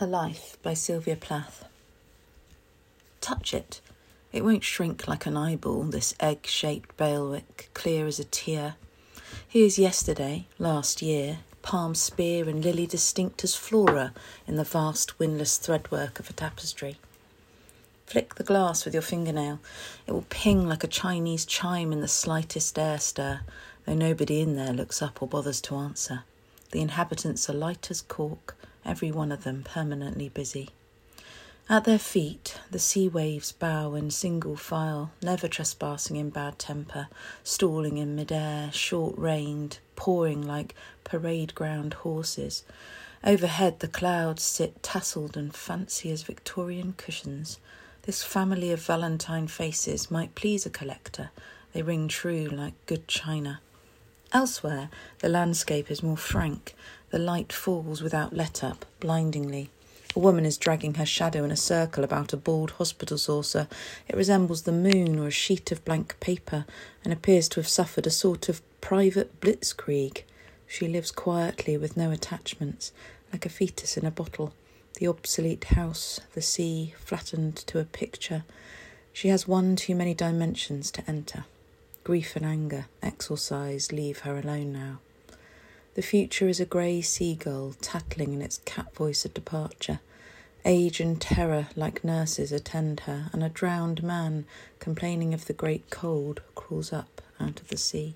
A Life by Sylvia Plath. Touch it. It won't shrink like an eyeball, this egg shaped bailiwick, clear as a tear. Here's yesterday, last year, palm spear and lily distinct as flora in the vast windless threadwork of a tapestry. Flick the glass with your fingernail. It will ping like a Chinese chime in the slightest air stir, though nobody in there looks up or bothers to answer. The inhabitants are light as cork, every one of them permanently busy. At their feet, the sea waves bow in single file, never trespassing in bad temper, stalling in midair, short reined, pouring like parade ground horses. Overhead, the clouds sit tasselled and fancy as Victorian cushions. This family of valentine faces might please a collector. They ring true like good china. Elsewhere, the landscape is more frank. The light falls without let up, blindingly. A woman is dragging her shadow in a circle about a bald hospital saucer. It resembles the moon or a sheet of blank paper and appears to have suffered a sort of private blitzkrieg. She lives quietly with no attachments, like a fetus in a bottle. The obsolete house, the sea, flattened to a picture. She has one too many dimensions to enter. Grief and anger, exorcised, leave her alone now. The future is a grey seagull tattling in its cat voice at departure. Age and terror, like nurses, attend her, and a drowned man, complaining of the great cold, crawls up out of the sea.